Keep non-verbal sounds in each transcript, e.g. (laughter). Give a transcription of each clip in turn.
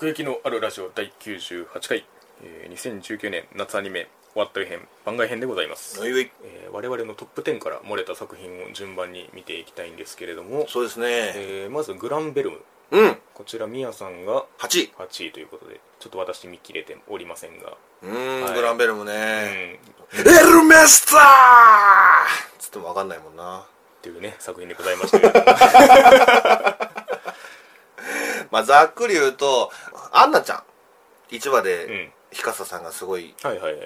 奥行きのあるラジオ第98回、えー、2019年夏アニメ終わった編番外編でございます、おいおい。えー我々のトップ10から漏れた作品を順番に見ていきたいんですけれども、そうですね、えーまずグランベルム。うん。こちらミヤさんが8位8位ということでちょっと私見切れておりませんが、うーん、はい。グランベルもうね、ん、っエルメスター!つっても分かんないもんな。ていうね作品でございましたけれど。も (laughs) まあざっくり言うとアンナちゃん。1話うでん日笠さんがすごい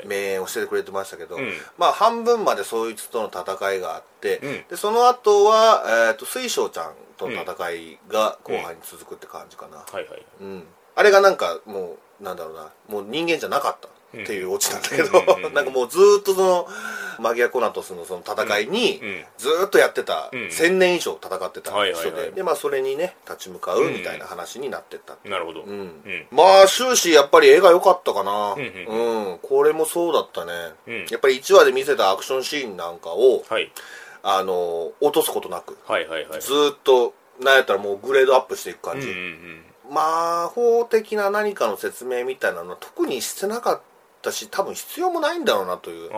名演をしてくれてましたけど、うん。まあ半分までそいつとの戦いがあって、うん。でその後は、えー、と水晶ちゃんとの戦いが後半に続くって感じかな、はいはい。うん、あれがなんかもうなんだろうな。もう人間じゃなかったっていうオチなんだけど、なんかもうずーっとそのマギア・コナトスのその戦いにずーっとやってた、うん1000年以上戦ってた人で、でまあそれにね立ち向かうみたいな話になってったってなるほど、まあ終始やっぱり絵が良かったかな。うんうん、これもそうだったね、うん。やっぱり1話で見せたアクションシーンなんかをはい。あの落とすことなくはいはいはい。ずーっとなんやったらもうグレードアップしていく感じ、魔法的な何かの説明みたいなのは特にしてなかったし多分必要もないんだろうなという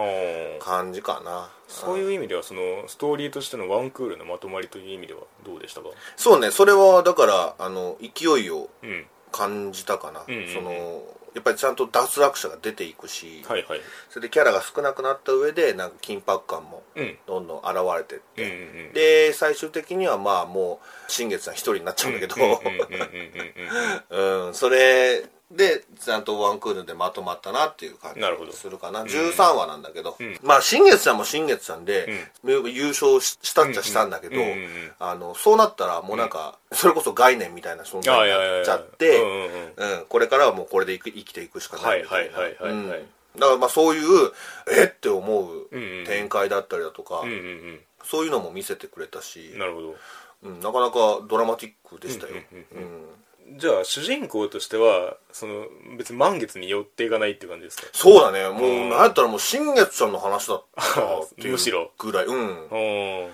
感じかな。そういう意味ではそのストーリーとしてのワンクールのまとまりという意味ではどうでしたか？そうねそれはだからあの勢いをうん。感じたかな、うんうんうん。そのやっぱりちゃんと脱落者が出ていくし、はいはい。それでキャラが少なくなった上でなんか緊迫感もうん。どんどん現れてって、うんうんうんで最終的にはまあもう新月さん一人になっちゃうんだけど、それでちゃんとワンクールでまとまったなっていう感じするかな。13話なんだけど、ん。まあ新月ちゃんも新月ちゃん。で、優勝ししたっちゃしたんだけど、うんうんうん。うんあのそうなったらもうなんか、それこそ概念みたいな存在になっちゃってうんうんうん。うんこれからはもうこれで生き生きていくしかないみたいな。はいはいはいだからまあそういうえって思ううんうん展開だったりだとか、うんうんそういうのも見せてくれたしうん、なるほど。うん、なかなかドラマティックでしたよ、うん。うんじゃあ主人公としてはその別に満月に寄っていかないっていう感じですか？そうだね。もう、うん。なんやったらもう新月ちゃんの話だったっていうむしろ。ぐらい。うん。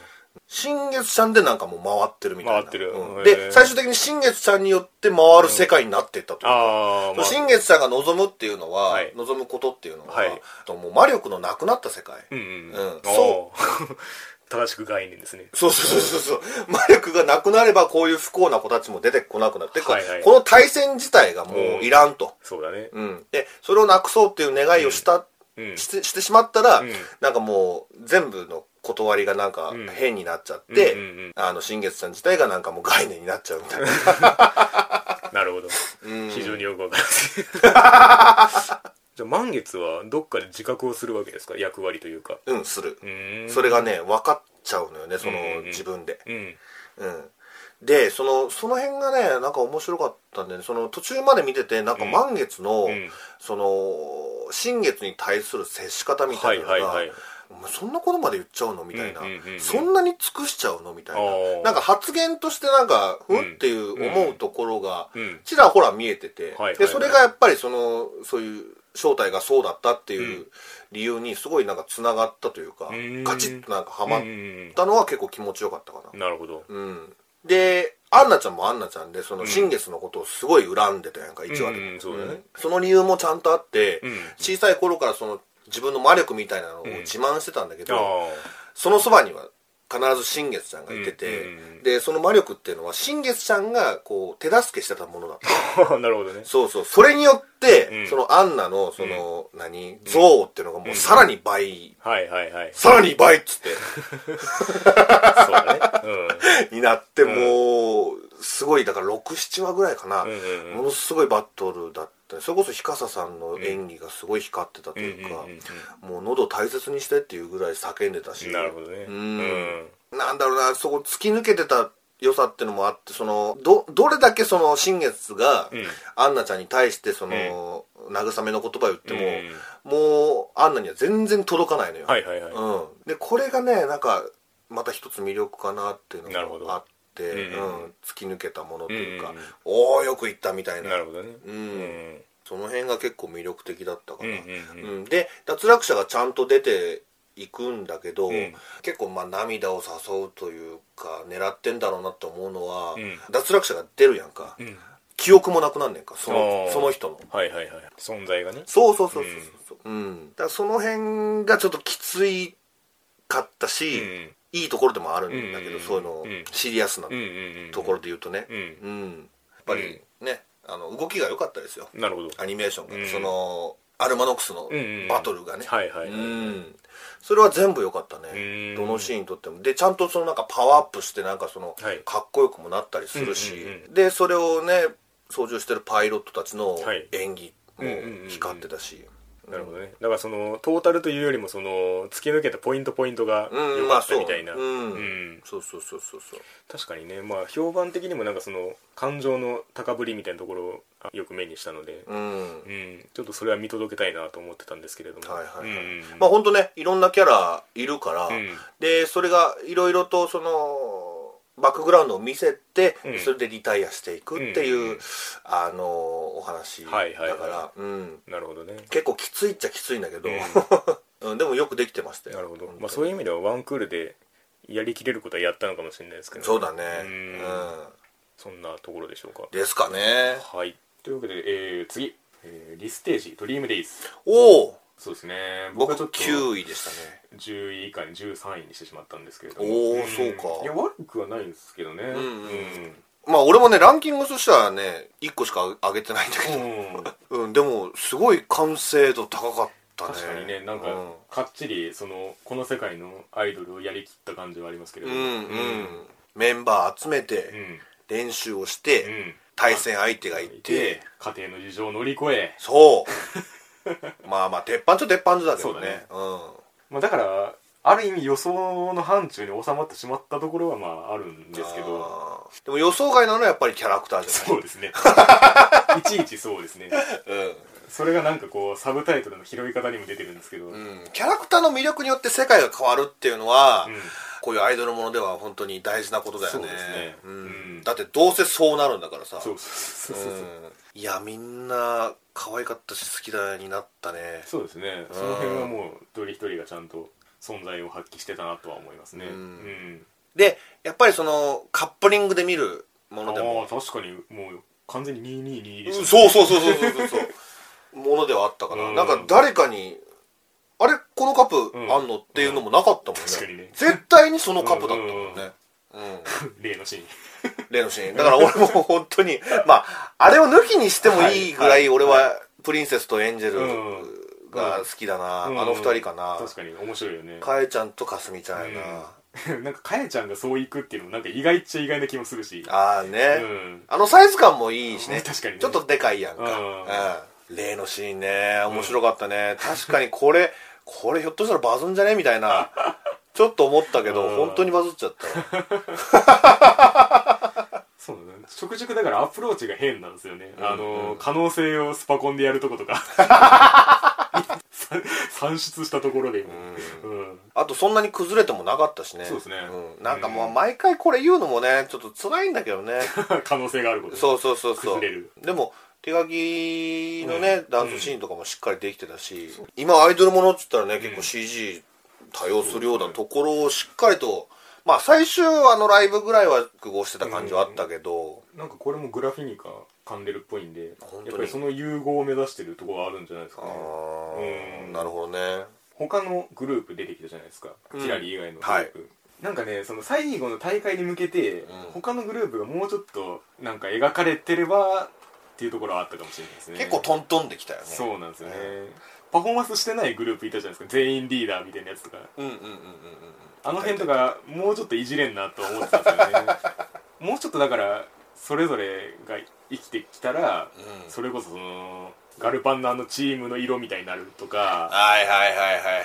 新月ちゃんでなんかもう回ってるみたいな。回ってるうん。で最終的に新月ちゃんによって回る世界になっていったというか、ああまあ。新月ちゃんが望むっていうのは、はい。望むことっていうのは、はい。ともう魔力のなくなった世界、うんうんうん。そ (laughs) 正しく概念ですね。そうそうそうそう。魔力がなくなればこういう不幸な子たちも出てこなくなって、こはいはい。この対戦自体がもういらんと、そうだね。うん。でそれをなくそうっていう願いをした、うん。してしてしまったら、うん。なんかもう全部の断りがなんかん。変になっちゃって、うんうんうんあの新月ちゃん自体がなんかもう概念になっちゃうみたいな。(laughs) なるほど。うん。非常によくわかります (laughs) じゃあ満月はどっかで自覚をするわけですか？役割というか。うんする。それがね分かっちゃうのよねそのうんうんうん。自分で。うん。うん。でそのその辺がねなんか面白かったんで、ね、その途中まで見ててなんか満月の、うん。その新月に対する接し方みたはいいなのが、はいはいお前そんなことまで言っちゃうのみたいな、うんうんうんうん。そんなに尽くしちゃうのみたいな。なんか発言としてなんかふうん。んっていう思うところがうん。ちらほら見えてて、はいはいはい。でそれがやっぱりそのそういう正体がそうだったっていう理由にすごいなんかつながったというか、んカチッとなんかはまったのは結構気持ちよかったかな。うん。なるほど。うん、でアンナちゃんもアンナちゃんでその新月のことをすごい恨んでたやんか、1話で。も、うんうんそうだね。その理由もちゃんとあって、うん。小さい頃からその自分の魔力みたいなのを自慢してたんだけど、あそのそばには必ず新月ちゃんがいてて、うんうんうんでその魔力っていうのは新月ちゃんがこう手助けしてたものだったあなるほどね。そうそう。それによって、うん。そのアンナのその、何像っていうのがもうさらに倍、はいはいはい。さらに倍っつって。(laughs) そうだね。になって、もうすごいだから67話ぐらいかな、うんうんうん。ものすごいバトルだったそれこそ日笠さんの演技がすごい光ってたというか、うんうんもう喉大切にしてっていうぐらい叫んでたし。なるほどね。うん。なんだろうなそこ突き抜けてた良さっていうのもあってそのどどれだけその新月が、うん。アンナちゃんに対してその、慰めの言葉を言っても、うん。もうアンナには全然届かないのよ、はいはいはい。うん、でこれがねなんかまた一つ魅力かなっていうのがあって、うん。うん突き抜けたものというか、うんうんうん。おおよく言ったみたいな。なるほどね。うん。うんその辺が結構魅力的だったかな、うんうんで脱落者がちゃんと出ていくんだけど、ん。結構まあ涙を誘うというか狙ってんだろうなって思うのは、ん。脱落者が出るやんか、うん。記憶もなくなんねんかそあのー。その人の。はいはいはい存在がね。そうそうそうそうそう。うん、だその辺がちょっときついかったし、うん。いいところでもあるんだけど、うんそういうのうんシリアスなところで言うとね。うん。うん、やっぱりね、あの動きが良かったですよ。なるほど。アニメーションが、うん。そのアルマノックスのうんうんバトルがね、はいはいはい。うん。それは全部良かったね。うん。どのシーンとっても。でちゃんとそのなんかパワーアップしてなんかそのはい。かっこよくもなったりするし、うんうんうん。でそれをね操縦してるパイロットたちのはい。演技も光ってたし、なるほどね。だからそのトータルというよりもその突き抜けたポイントポイントがうん良かったみたいな、まあそう。うん。うん。そうそうそうそうそう。確かにね。まあ評判的にもなんかその感情の高ぶりみたいなところをあよく目にしたので、うん、うん。ちょっとそれは見届けたいなと思ってたんですけれども。はいはいはい、うんうん。まあ本当ねいろんなキャラいるから、うん。でそれがいろいろとそのバックグラウンドを見せて、うん。それでリタイアしていくっていう、うんうんあのお話だから、はいはいはうん、なるほどね。結構きついっちゃきついんだけど、う (laughs) うんでもよくできてましたよ。なるほど。まあ、そういう意味ではワンクールでやりきれることはやったのかもしれないですけど。そうだね。ううん。ん、そんなところでしょうか。ですかね。はい。というわけで、えー次、えーリステージドリームデイズ。おおそうですね。僕はちょっと9位でしたね。10位以下に13位にしてしまったんですけれど。もおーん。そうか。いや悪くはないんですけどね。んうんまあ俺もねランキングとしてはね1個しか上げてないんだけうん。ど、うん、(laughs) でもすごい完成度高かったね。確かにねなんか、うん。かっちりそのこの世界のアイドルをやりきった感じはありますけれども。うんうん、メンバー集めうてん。練習をしうて、ん。対戦相手がいて。家庭の事情を乗り越え。そう (laughs) (laughs) まあまあ鉄板っちゃ鉄板だけどね。ねうんまあ、だからある意味予想の範疇に収まってしまったところはまああるんですけど。でも予想外なのはやっぱりキャラクターじゃそうですね。(laughs) いちいちそうですね。ないそれがなんかこうサブタイトルの拾い方にも出てるんですけど、うん、うん、キャラクターの魅力によって世界が変わるっていうのは、うん。こういうアイドルものでは本当に大事なことだよね。そうですね。うん。うん。だってどうせそうなるんだからさ。そうそうそうそう、うん。いやみんな可愛かったし好きだになったね。そうですね。その辺はもう一人一人がちゃんと存在を発揮してたなとは思いますね。うん。うん。でやっぱりそのカップリングで見るものでも。ああ確かにもう完全に222でした、そうそうそうそうそうそう。(laughs) ものではあったかな、うん。なんか誰かにあれこのカップん。あんのっていうのもなかったもんね,、確かにね。絶対にそのカップだったもんね。うん、例のシーン。例のシーン。だから俺も本当に (laughs) まああれを抜きにしてもいいぐらい俺はプリンセスとエンジェルが好きだな、うん。あの二人かな、確かに面白いよね。かえちゃんとかすみちゃんやな、(laughs) なんかかやちゃんがそういくっていうのもなんか意外っちゃ意外な気もするし。ああね、うん。あのサイズ感もいいしね。確かにね。ちょっとでかいやんか、うん。うん。例のシーンね。面白かったね、確かにこれこれひょっとしたらバズんじゃね？みたいな (laughs) ちょっと思ったけど、うん。本当にバズっちゃったそうだね。食熟だからアプローチが変なんですよね、んあの可能性をスパコンでやるとことか。(laughs) 算出したところで、うん。あとそんなに崩れてもなかったしね。そうですね。ん。なんかもう毎回これ言うのもねちょっと辛いんだけどね。(laughs) 可能性があることそうそうそうそう。崩れる。でも手書きのね、うん。ダンスシーンとかもしっかりできてたし、今アイドルものっつったらね結構 CG 多用するようなところをしっかりとまあ最終あのライブぐらいは複合してた感じはあったけど、なんかこれもグラフィニカ噛んでるっぽいんでやっぱりその融合を目指してるところはあるんじゃないですかあねーうん。なるほどね。他のグループ出てきたじゃないですか、うん。キラリ以外のグループ、なんかねその最後の大会に向けて、うん。他のグループがもうちょっとなんか描かれてればっていうところはあったかもしれないですね。結構トントンできたよね。そうなんですよね、パフォーマンスしてないグループいたじゃないですか。全員リーダーみたいなやつとか。うんうんうんうんうんあの辺とかもうちょっといじれんなと思ってたんですよね。(laughs) もうちょっとだからそれぞれが生きてきたら、うん。それこそそのガルパンのあのチームの色みたいになるとか、はいはいはいはいはいはいはい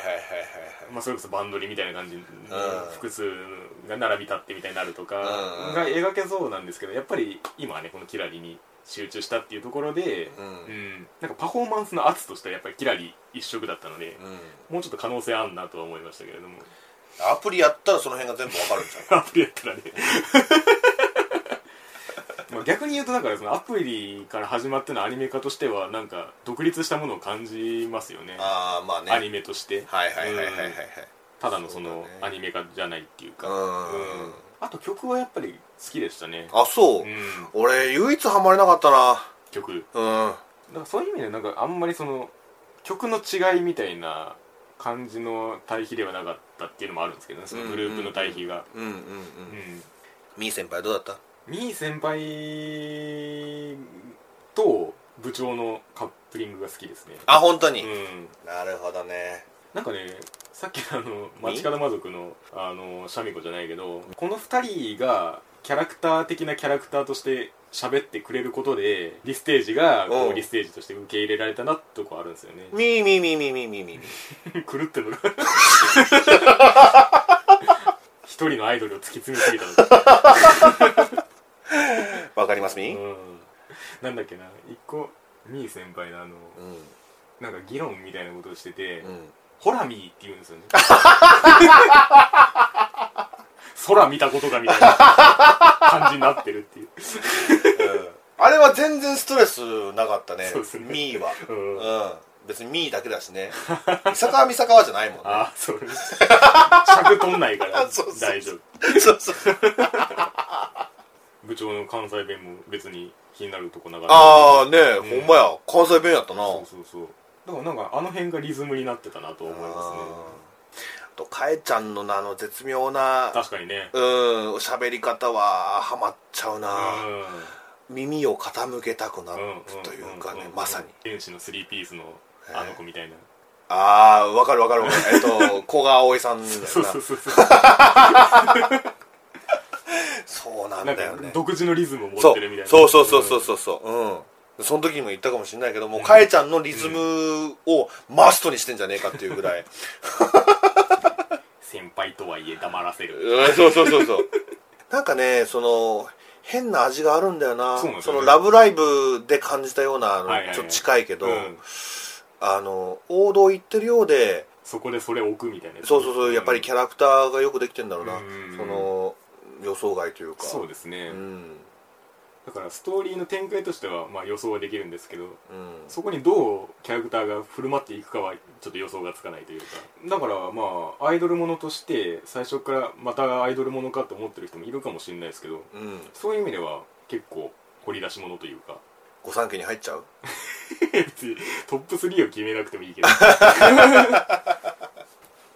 まあ、それこそバンドリみたいな感じのうん複数が並び立ってみたいになるとかうん。が描けそうなんですけどやっぱり今はねこのキラリに集中したっていうところで、うん。うん。なんかパフォーマンスの圧としてはやっぱりキラリ一色だったので、うん。もうちょっと可能性あんなとは思いましたけれども。アプリやったらその辺が全部わかるんじゃん (laughs) アプリやったらね。(laughs) まあ逆に言うとだからそのアプリから始まってのアニメ化としてはなんか独立したものを感じますよね。ああまあね。アニメとして。はいはいはいはいはいはい。ただのそのそうだね。アニメ化じゃないっていうか。うん。あと曲はやっぱり好きでしたね。あそう、うん。俺唯一ハマれなかったな。曲。うん。だからそういう意味でなんかあんまりその曲の違いみたいな感じの対比ではなかったっていうのもあるんですけどね。そのグループの対比が。うんうんうん。うんみー先輩どうだった。みー先輩と部長のカップリングが好きですね。あ本当に、うん。なるほどね。なんかねさっきのあの町方魔族のあのシャミ子じゃないけどこの2人がキャラクター的なキャラクターとして喋ってくれることでリステージがこう。うんリステージとして受け入れられたなってとこあるんですよね。みーみーみーみーみーみーみー。狂ってるのか一人のアイドルを突き詰めすぎたのか。わかりますみー。うん。なんだっけな。一個みー先輩のあのうん。なんか議論みたいなことをしてて、うん。ホラミーって言うんですよね (laughs) 空見たことがみたいな。(laughs) 感じになってるっていう。あれは全然ストレスなかったね。そうですね。みーは。うん。うん。別にみーだけだしね。三坂は三坂はじゃないもんね。ああそう尺取んないから。(laughs) そうそう大丈夫。そうそう。部長の関西弁も別に気になるとこながらああね、ん。ほんまや。関西弁やったな。そうそうそう。だからなんかあの辺がリズムになってたなと思いますね。あとかえちゃんのあの絶妙な確かにね。うん喋り方はハマっちゃううな、耳を傾けたくなるんというかね、まさに。天使のスリーピースのあの子みたいな。ああわかるわかる。わかるえっと (laughs) 古賀葵さんだよな。そうそうそうそう。そうなんだよね。独自のリズムを持ってるみたいな。そう。そうそうそうそうそうう。ん。その時にも言ったかもしれないけども、かえちゃんのリズムをマストにしてんじゃねえかっていうぐらい、先輩とはいえ黙らせる。うん、そうそうそうそう。(laughs) なんかねその変な味があるんだよな。そうなんですよね。の「ラブライブ!」で感じたようなあの、はいはいはい。ちょっと近いけど、うん。あの王道行ってるようでそこでそれを置くみたいなそうそうそうやっぱりキャラクターがよくできてんだろうな、うん。その予想外というか。そうですね、うんだからストーリーの展開としてはまあ予想はできるんですけどうん。そこにどうキャラクターが振る舞っていくかはちょっと予想がつかないというか。だからまあアイドルものとして最初からまたアイドルものかと思ってる人もいるかもしれないですけどうん。そういう意味では結構掘り出し物というか。御三家に入っちゃう？(laughs) 別にトップ3を決めなくてもいいけど。(laughs)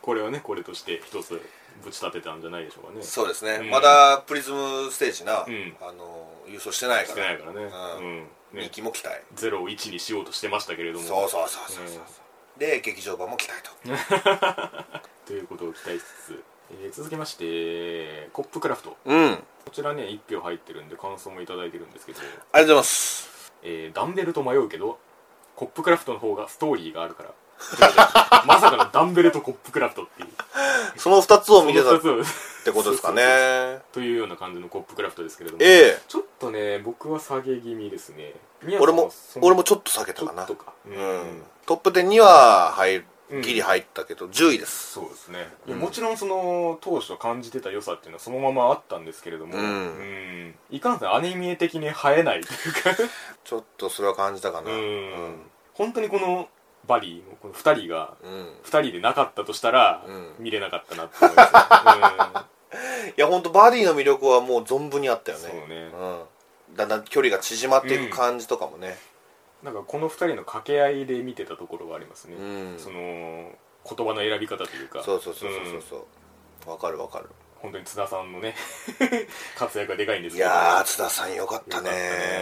これはねこれとして一つぶち立てたんじゃないでしょうかね。そうですね、うん。まだプリズムステージな、うん。あの優勝してないしから。てないからね。うん。人気も期待。0を1にしようとしてましたけれども。そうそうそうそうそう、う。ん。で劇場版も期待と。(laughs) ということを期待しつつ、えー続きましてコップクラフト。うん。ありこちらね1票入ってるんで感想もいただいてるんですけど、がとうございます。えーダンベルと迷うけどコップクラフトの方がストーリーがあるから (laughs) まさかのダンベルとコップクラフトっていう。その2つを見てたってことですかね。というような感じのコップクラフトですけれども。ええ。ちょっとね僕は下げ気味ですね。俺も俺もちょっと下げちたかな。ううん。トップ10には入ギリ入ったけど10位です。そうですね、うん。もちろんその当初感じてた良さっていうのはそのままあったんですけれども、うん。うん。いかんせんアニメ的に映えないというか。(laughs) ちょっとそれは感じたかな。うん。本当にこのバディのこの2人がうん。2人でなかったとしたら、うん。見れなかったなって思います、(laughs) いや本当バディの魅力はもう存分にあったよね。そうね。うん、だんだん距離が縮まっていく感じとかもね。うん、なんかこの2人の掛け合いで見てたところがありますね、うん。その言葉の選び方というか。そうそうそうそうう。ん。そうわ、かるわかる。本当に津田さんのね (laughs) 活躍がでかいんですいけど。やー津田さんよかったね。ね。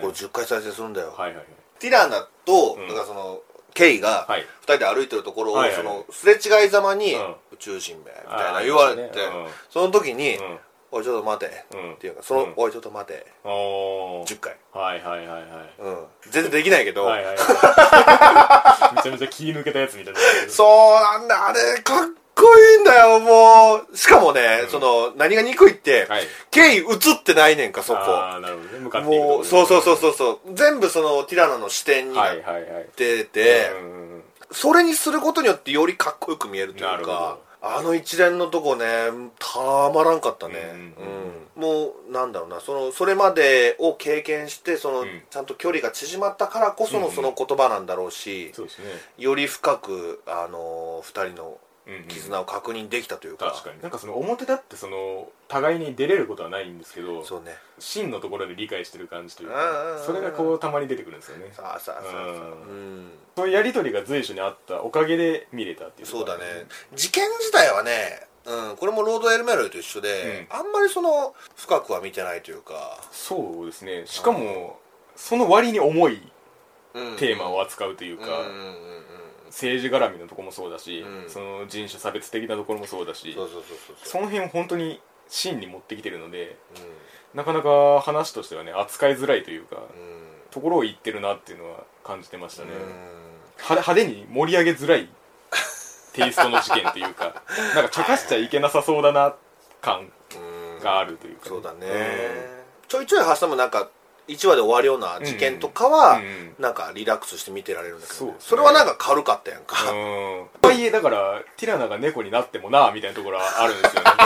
これ10回再生するんだよ、はいはいはい。ティラナと、うん。だからそのケイがはい。2人で歩いてるところを、はいはい。はいそのすれ違いざまに、うん。宇宙人めみたいな言われて、ありましたねその時に、うん。おいちょっと待て、うん。っていうかその、うん。おいちょっと待ておー。10回、はいはいはいはい。うん、全然できないけど、はいはいはい。めちゃめちゃ気抜けたやつみたいな (laughs) そうなんだあれかっこいいんだよもう。しかもね、その何が憎いって、はい。ケイ映ってないねんかそこ。ああなるほどね。向かっていくもうそうそうそうそうそう。全部そのティラナの視点になってて、うんうんうん。それにすることによってよりかっこよく見えるというかど。あの一連のとこねたまらんかったね、うんうんもうなんだろうなそのそれまでを経験してその、うん。ちゃんと距離が縮まったからこそうんうん。のその言葉なんだろうし、そうですね。より深くあの2人のうんうん絆を確認できたというか。確かに。なんかその表だってその互いに出れることはないんですけどそうね。真のところで理解してる感じというかそれがこうたまに出てくるんですよね。さあさあさあさあ。うそういうやり取りが随所にあったおかげで見れたっていうそうだね。事件自体はねうん、これもロード・エルメロイと一緒で、あんまりその深くは見てないというか、そうですね。しかもその割に重いうん。テーマを扱うというか、政治絡みのところもそうだし、うん。その人種差別的なところもそうだしそうそうそうそうその辺を本当に真に持ってきてるのでうなかなか話としてはね扱いづらいというか、んうん。ところを言ってるなっていうのは感じてましたね、うん。派派手に盛り上げづらいテイストの事件というか (laughs) なんか茶化しちゃいけなさそうだな感うん。があるというか、そうだね、ちょいちょい挟むなんか1話で終わるような事件とかは、なんかリラックスして見てられるんだけど、ね。それはなんか軽かったやんか、うん。とはいえだからティラナが猫になってもなみたいなところはあるんですよね。(laughs)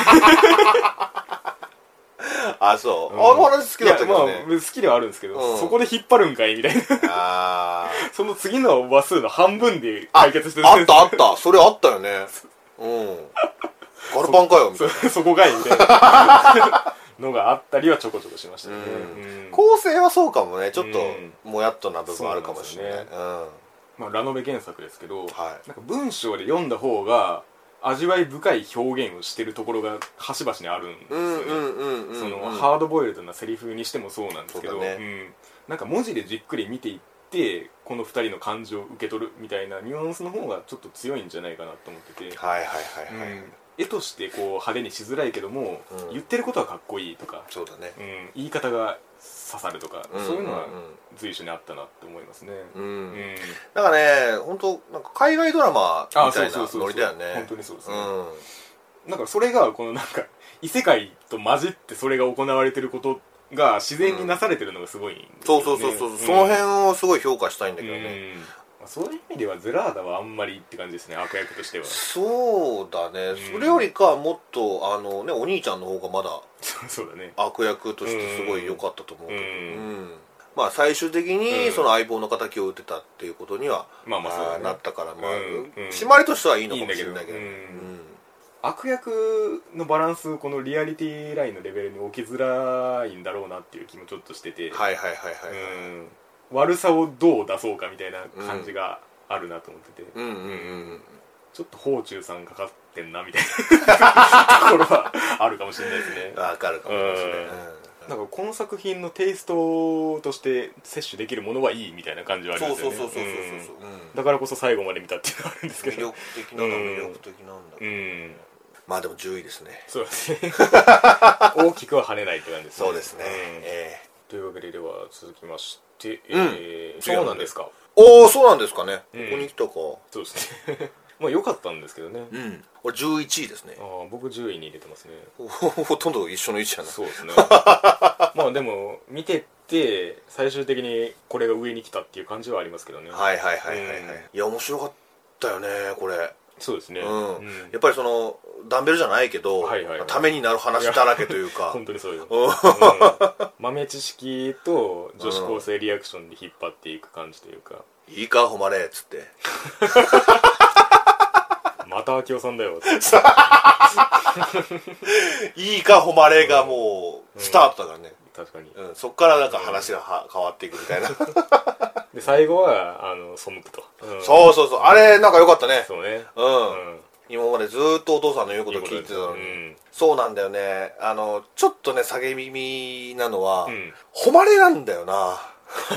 あそう、うん。あの話好きだったけどね、まあ好きではあるんですけど、うん。そこで引っ張るんかいみたいな。あ (laughs) その次の話数の半分であ解決してるあったあった。それあったよね。うん。(laughs) ガルパンかよみたいな。そそこがいいみたいなのがあったりはちょこちょこしましたね、構成はそうかもね。ちょっとうん。もやっとな部分あるかもしれない。まあ、ラノベ原作ですけど、はい。なんか文章で読んだ方が味わい深い表現をしてるところが端々にあるんですよね、その、うんハードボイルドなセリフにしてもそうなんですけどそうん、なんか文字でじっくり見ていってこの二人の感情を受け取るみたいなニュアンスの方がちょっと強いんじゃないかなと思ってて、はいはいはいはい、うん絵としてこう派手にしづらいけども、うん。言ってることはかっこいいとか、そうだね。うん、言い方が刺さるとか、うん。そういうのは随所にあったなって思いますね、うん、うん。うんなんかね本当なんか海外ドラマみたいなノリだよね。本当にそうですね。うん。なんかそれがこのなんか異世界と混じってそれが行われてることが自然になされてるのがすごいんですよね、そうそうそうそう、んその辺をすごい評価したいんだけどね、そういう意味ではゼラーダはあんまりって感じですね悪役としては。そうだね、ん。それよりかはもっとあのねお兄ちゃんの方がまだそうそうだね。悪役としてすごい良かったと思うけど、ううん。んまあ最終的にうん。その相棒の敵を撃てたっていうことには、まあまあそうだね。なったから、まあうんうん。締まりとしてはいいのかもしれないけど。いいんだけど。うん。悪役のバランスこのリアリティラインのレベルに置きづらいんだろうなっていう気もちょっとしてて、はいはいはいはいはい、うん悪さをどう出そうかみたいな感じがあるなと思ってて、うんうんうん。ちょっと宝中さんかかってんなみたいな。ところはあるかもしれないですね。うんわかるかもしれない、うん。なんかこの作品のテイストとして摂取できるものはいいみたいな感じはありそうますよね。そうそうそうそうそう、うん。うん。だからこそ最後まで見たっていうのがあるんですけ魅ど力的なのは魅力的なんだ。けど、うん。まあでも10位ですね。そうですね。大きくは跳ねないって感じですね。そうですね、ん。え。というわけででは続きまして、うんえー次はそうなんですか。ーおおそうなんですかね、うん。ここに来たか。そうですね。(laughs) まあ良かったんですけどね、うん。これ11位ですね。ああ僕10位に入れてますね。ほほとんど一緒の位置やな。そうですね。(laughs) まあでも見てって最終的にこれが上に来たっていう感じはありますけどね。はいはいはいはいはい、うん。いや面白かったよねこれそうですね。うん、うん。やっぱりそのダンベルじゃないけど、はいはいはい。ためになる話だらけというか。本当にそうよ、うん。うん。豆知識と女子高生リアクションで引っ張っていく感じというか、いいか誉れっつって。また明夫さんだよ。いいか誉れがもうスタートだからね、確かに。うん。そっからなんか話がは変わっていくみたいな、で最後はあの背くと、うん。そうそうそう。あれなんか良かったね。そうね。うん、うん。今までずーっとお父さんの言うこと聞いてたのに、うん。そうなんだよね。あのちょっとね下げ耳なのは、うん。誉れなんだよな。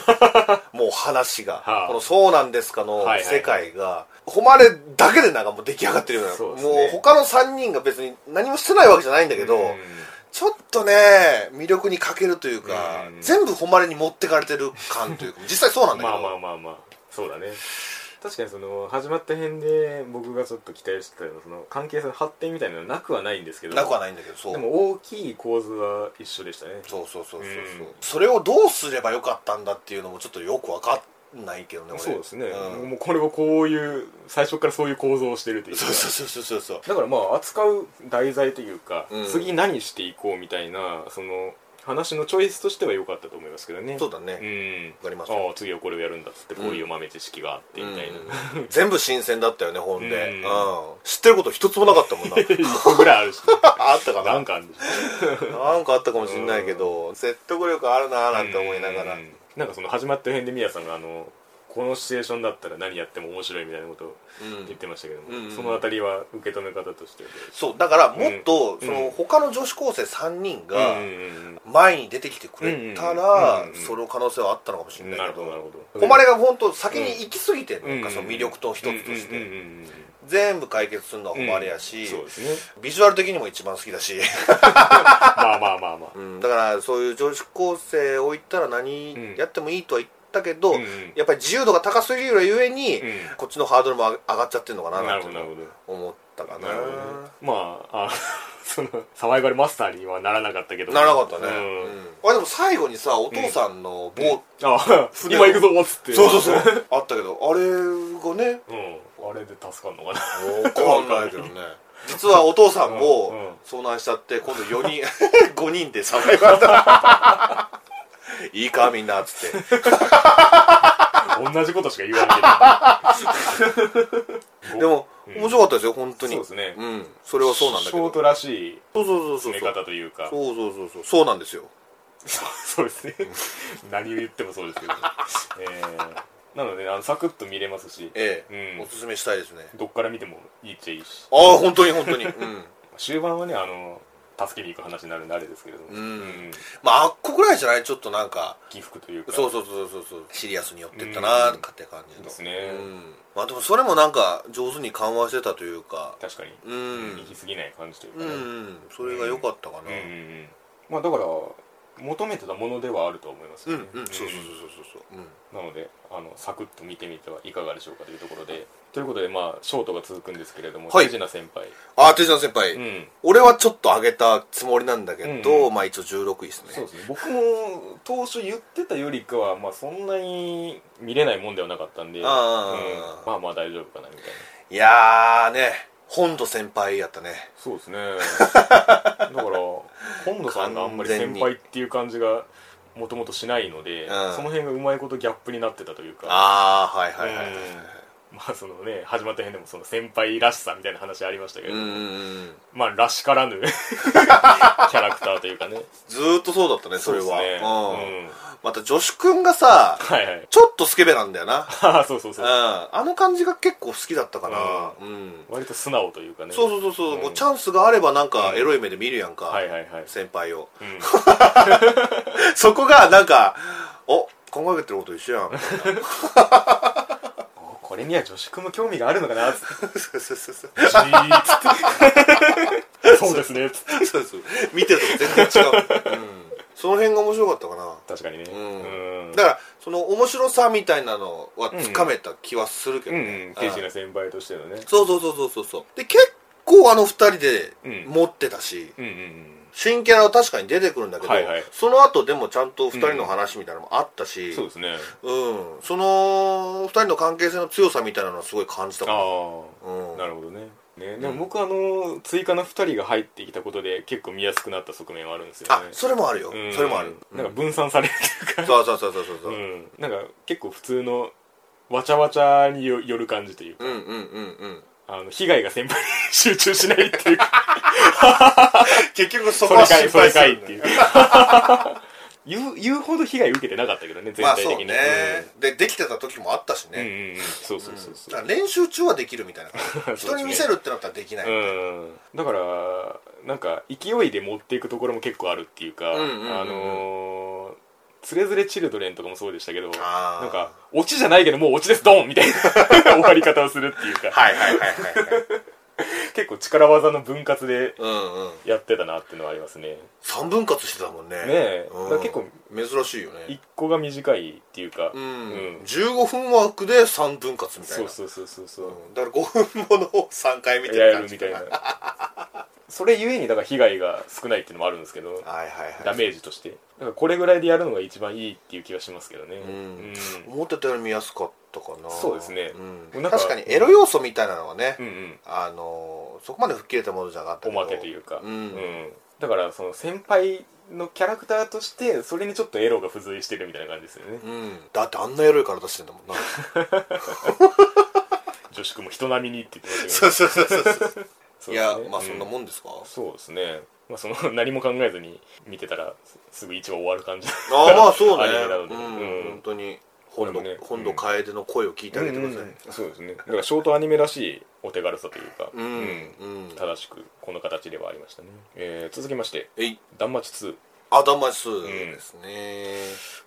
(laughs) もう話が、はあ。この「そうなんですか」のはいはいはい。世界が、誉れだけでなんかもう出来上がってるような。ね。もう他の3人が別に何もしてないわけじゃないんだけど、うんちょっとね魅力に欠けるというか、うん。全部誉れに持ってかれてる感というか (laughs) 実際そうなんだけど、まあまあまあまあそうだね。確かにその始まった辺で僕がちょっと期待してたようなその関係性の発展みたいなのはなくはないんですけどなくはないんだけどそう。でも大きい構図は一緒でしたね。そうそうそうそうそう、うん。それをどうすればよかったんだっていうのもちょっとよく分かんないけどね俺。そうですね、うん。もうこれをこういう最初からそういう構造をしてるというか。そうそうそうそうそうだからまあ扱う題材というか、うん。次何していこうみたいなその話のチョイスとしては良かったと思いますけどね。そうだね。うん。わかりますああ次はこれをやるんだっつってこういう豆知識があってみたいな、うん。全部新鮮だったよね本で、うん。うん。知ってること一つもなかったもんな。一個ぐらいあるし、あったかななんかあるんでしょなんかあったかもしれないけど説得力あるなーなんて思いながらうんなんかその始まった辺でみやさんがあのこのシチュエーションだったら何やっても面白いみたいなことをうん。言ってましたけども、うんそのあたりは受け止め方として。そうだからもっと、うん。その他の女子高生3人うがん前に出てきてくれたら、その可能性はあったのかもしれないけど誉れが本当先に行き過ぎてるのか、うん。その魅力と一つとして、全部解決するのは誉れやし、そうですね。ビジュアル的にも一番好きだし、まあまあまあまあ。うん。だからそういう女子高生を言ったら何やってもいいとは言ったけど、うんうん。やっぱり自由度が高すぎるがゆえに、うん。こっちのハードルも上がっちゃってるのかななて思ったかな。なまああ (laughs) そのサバイバルマスターにはならなかったけど。ならなかったね、ううん。んあでも最後にさお父さんの棒、あ船を今行くぞっつって。そうそうそう。あったけどあれがね。うん。あれで助かんのかな。分かんないけどね。実はお父さんうん。うもん。遭難しちゃって今度4人 (laughs) 5人でサバイバルだいいかみんなっつって。(laughs) 同じことしか言わないでも、うん。面白かったですよ本当に。そうですね。うん。それはそうなんだけど。ショートらしいそうそうそうそう。詰め方というか。そうそうそうそう。そうなんですよ。(laughs) そうですね。(laughs) 何を言ってもそうですけど、えーなのであのサクッと見れますし。ええ、うん。おすすめしたいですね。どっから見てもいいっちゃいいし。ああ本当に本当に。うん。終盤はねあの助けに行く話になるんであれですけれども、うん。まああっこぐらいじゃない？ちょっとなんか起伏というか。そうそうそうそうそう。シリアスに寄ってったなーって感じの。ですね。うん。まあでもそれもなんか上手に緩和してたというか。確かに、うん。行き過ぎない感じというかうん、ね、うん、それが良かったかな。うんうんうん。まあだから求めてたものではあると思いますうんよねうん。そうそうそうそうそう。うん。なのであのサクッと見てみてはいかがでしょうかというところで。ということでまあショートが続くんですけれども、はい。手品先輩。あ手品先輩、うん。俺はちょっと上げたつもりなんだけど、うん。うまあ一応16位ですね。そうですね。僕も当初言ってたよりかは、まあ、そんなに見れないもんではなかったんでああうん。まあまあ大丈夫かなみたいな。いやーね。本土先輩やったね。そうですね。(laughs) だから本土さんがあんまり先輩っていう感じがもともとしないので、うん。その辺がうまいことギャップになってたというか。ああはいはいはいはい。うんまあそのね始まった辺でもその先輩らしさみたいな話ありましたけど、まあらしからぬ (laughs) キャラクターというかね。ずーっとそうだったねそれは。また女子くんがさはいはい。ちょっとスケベなんだよな。ああそうそううんそう。あの感じが結構好きだったかなうん。割と素直というかね。そうそうそうそう、うん。もうチャンスがあればなんかうん。エロい目で見るやんか、はいはいはい、先輩を。うん、(laughs) そこがなんかお考えてること一緒やんみたいなおこれには女子くんも興味があるのかなっつって。そうそうそうそう。チーっつって。(laughs) そうですねっつって。そうそう。見てるとこ全然違う、うん、その辺が面白かったかな。確かにね。うん。うん。だからその面白さみたいなのはつかめた気はするけどうんうねん、天使の先輩としてのね。そうそうそうそうそうそう。で結構あの二人でうん。持ってたし、うんうんうん新キャラは確かに出てくるんだけど、はいはい。その後でもちゃんと二人の話みたいなのもあったし、そうですね。うん、その二人の関係性の強さみたいなのはすごい感じたかあら、あ。うん、なるほどね。ね、でも僕あの追加の2人が入ってきたことで結構見やすくなった側面はあるんですよね。あそれもあるよ、うん。それもある、なんか分散されるというか。そうそうそうそうそうそう、うん、なんか結構普通のわちゃわちゃによよる感じというか、うんうんうんうんあの被害が先輩に集中しないっていう。か (laughs) 結局そそれかいそれかいっていう言う言うほど被害受けてなかったけどね全まあそう体的に、ね、でできてた時もあったしうん、うんね、うんうん。そうそうそうそう。だから練習中はできるみたいな (laughs) ね。人に見せるってなったらできない、うん。だからなんか勢いで持っていくところも結構あるっていうか、うんうんうんうん。あのーつれづれチルドレンとかもそうでしたけどなんかオチじゃないけどもうオチですドンみたいな (laughs) 終わり方をするっていうか。はいはいはいはいはい。結構力技の分割でうんうん。やってたなっていうのはありますね。3分割してたもんね。ねえ。うん。結構珍しいよね。一個が短いっていうか、うん、うん。15分枠で3分割みたいなそうそうそうそうそう、うんだから5分ものを3回見てやるる感じみたいなそれゆえにだから被害が少ないっていうのもあるんですけどはいはいはい。ダメージとして。だからこれぐらいでやるのが一番いいっていう気がしますけどね。うん。思ってたより見やすかったかな。そうですね。うん。確かにエロ要素みたいなのはね、うんうん。あのーそこまで吹っ切れたものじゃなかったおまけというか。うん。だからその先輩のキャラクターとしてそれにちょっとエロが付随してるみたいな感じですよね。うん。だってあんなエロい体してんだもんな。(laughs) 女子くんも人並みにって言ってましたそうそうそうそうそういやまあそんうなもんですか、そうですね。まあその (laughs) 何も考えずに見てたらすぐ一話終わる感じ。ああまあそうね。アニメなので。うんうん。本当に。本土ね本土楓の声を聞いてあげてください、うん。そうですね。だからショートアニメらしいお手軽さというか、うんうん。正しくこの形ではありましたね、えー続きましてえい「断末2アダマスですね、」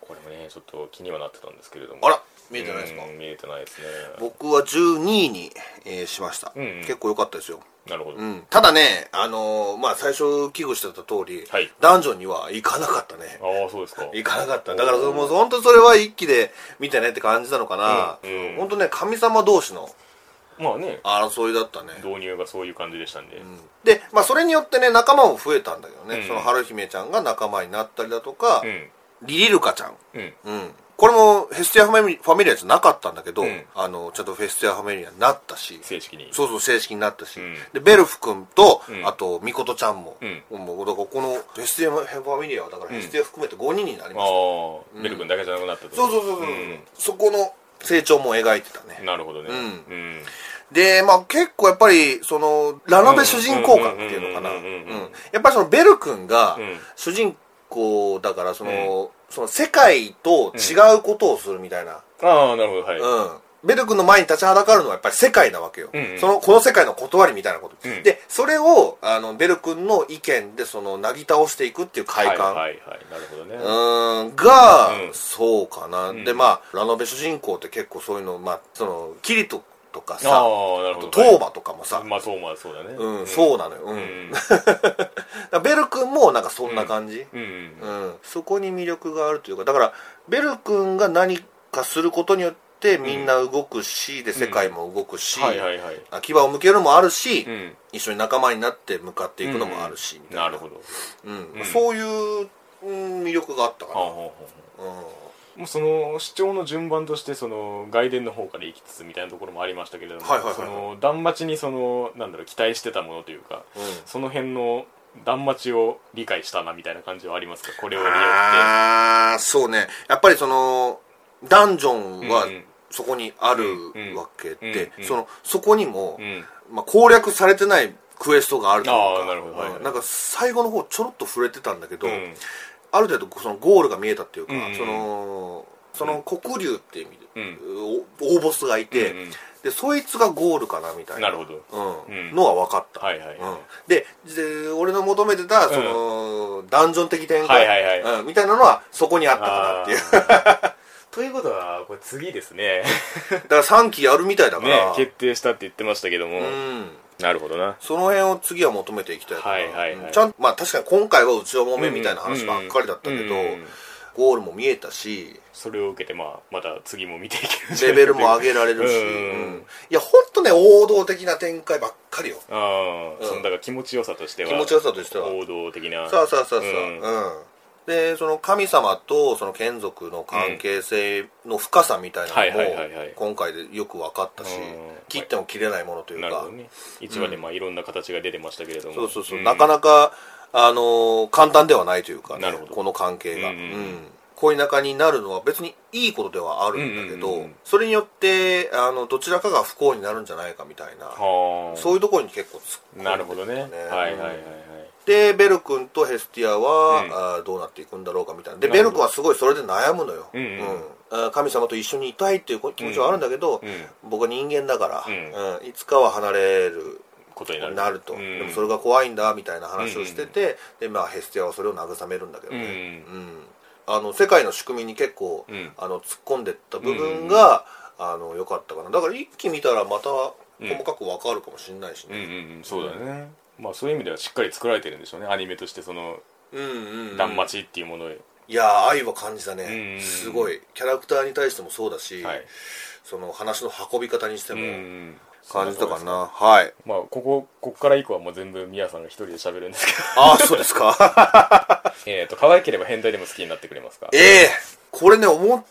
これもねちょっと気にはなってたんですけれども。あら見えてないですか？うん見えてないですね。僕は12位に、えーしました、うん。うん結構良かったですよ、なるほど、うん、ただねあのーまあ最初危惧してた通り、はい。ダンジョンには行かなかったね。ああそうですか。行かなかった。だからもう本当にそれは一気で見てねって感じなのかな、うんうん。本当ね神様同士のまあね。争いだったね、導入がそういう感じでしたんで、で、まあ、それによってね仲間も増えたんだけどね、うん。その春姫ちゃんが仲間になったりだとか、うん。リリルカちゃん、うん。うん、これもヘスティアファミリアじゃなかったんだけど、うん。あのちゃんとヘスティアファミリアになったし。正式に。そうそう正式になったし、うん。でベルフ君と、うん。あとミコトちゃんも、うん。もうだからこのヘスティアファミリアはだからうんヘスティア含めて5人になりました、あベル君だけじゃなくなったとそうそうそうそう、ん。そこの成長も描いてたね。なるほどね。うん。うん。で、まあ結構やっぱり、その、ラノベ主人公感っていうのかな。やっぱりそのベル君がうん。主人公だから、その、その世界と違うことをするみたいな。ああなるほどはい、うん。ベル君の前に立ちはだかるのはやっぱり世界なわけよ。うんうん。その、この世界の断りみたいなこと。うん。で、それを、あの、ベル君の意見で、その、なぎ倒していくっていう快感。はいはいはいなるほどね。うーん。が、うん。そうかな、ん。でまあラノベ主人公って結構そういうのまあそのキリトとかあさトーマとかもさ、まあトーマはそうだね。うん、そうなのよ、うん。(laughs) ベル君もなんかそんな感じ、うん。そこに魅力があるというかだからベル君が何かすることによってみんな動くし、で世界も動くし、はいはいはい。あ牙を向けるのもあるし、うん。一緒に仲間になって向かっていくのもあるし、みたいな。なるほど。うん。うん。そういう、うん、魅力があったかな、はあはあはあうんもうその主張の順番としてその外伝の方から行きつつみたいなところもありましたけれども、はいはいはいその断末にそのなんだろう期待してたものというかうん。その辺の断末を理解したなみたいな感じはありますか？これを利用して。ああそうね。やっぱりそのダンジョンはそこにあるうん。わけでそのそこにも、うん。まあ、攻略されてないクエストがあるというかなんなんか最後の方ちょろっと触れてたんだけど、うん。ある程度そのゴールが見えたっていうか、そのその黒竜っていう意味で、大ボスがいて、でそいつがゴールかなみたいな。なるほど。うん。うん。のは分かった、はいはいでで俺の求めてたその、ダンジョン的展開、はいはいはい。うん、みたいなのはそこにあったかなっていうということはこれ次ですね。だから3期やるみたいだから、ね決定したって言ってましたけども、うん。なるほどな。その辺を次は求めていきたいかな。はいはいちゃんまあ確かに今回は内輪もめみたいな話ばっかりだったけど、うんうんうんゴールも見えたしそれを受けてまあまた次も見ていけるレベルも上げられるし、うんうんいや本当ね王道的な展開ばっかりよ。ああ、うん。そのだから気持ちよさとしては。気持ちよさとしては。王道的な。そうそうそうそう。ううんん、でその神様とその眷属の関係性の深さみたいなはいのも今回でよく分かったしうん。切っても切れないものというか。ね。1話でまあいろんな形が出てましたけれども、そうそうそう、ん。なかなか、あのー簡単ではないというか、ね、なるほど。この関係が、うんうんうん。恋仲になるのは別にいいことではあるんだけど、それによってあのどちらかが不幸になるんじゃないかみたいな、はあ。そういうところに結構突っ込んでなるほどね。はいはいはいはいでベル君とヘスティアは、うん。あーどうなっていくんだろうかみたいな。でベル君はすごいそれで悩むのよ、うんうん。神様と一緒にいたいっていう気持ちはあるんだけど、うん。僕は人間だから、うん。うん。いつかは離れることになる。と、うん。でもそれが怖いんだみたいな話をしてて、でまあヘスティアはそれを慰めるんだけどうん。ね、うん。あの世界の仕組みに結構、うん。あの突っ込んでった部分が、あの良かったかな。だから一気見たらまた細かく分かるかもしれないしうんうんね、うん。そうだねまあそういう意味ではしっかり作られてるんでしょうね。アニメとしてそのうんうんうん。断末っていうもの。をいやー愛は感じたね、うんうんすごい。キャラクターに対してもそうだし、はい。その話の運び方にしてうもん感じたかな、はい。まあこここっから以降はもう全部ミヤさんが一人で喋るんですけど。ああそうですか。(laughs) えっと可愛ければ変態でも好きになってくれますか？ええこれね思っ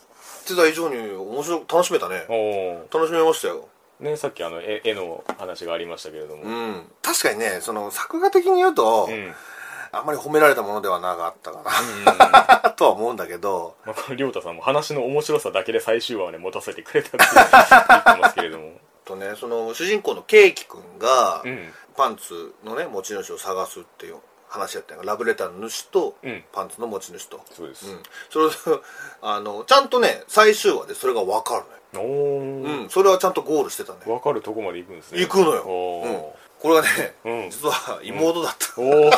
てた以上に面白く楽しめたね。おお楽しめましたよねさっきあの絵絵の話がありましたけれども。うん。確かにねその作画的に言うと、うん。あんまり褒められたものではなかったかな、(laughs) とは思うんだけど。まあ、亮太さんも話の面白さだけで最終話をね持たせてくれたって言ってますけれども。とねその主人公のケーキくんが、うん。パンツのね持ち主を探すっていう話やったんやラブレターの主と、うん。パンツの持ち主と。そうです、うん、それ (laughs) あのちゃんとね最終話でそれが分かるのよ、おー。うん、それはちゃんとゴールしてたね分かるとこまで行くんですね。行くのよ、うん、これがね、うん。実は妹だった、おー。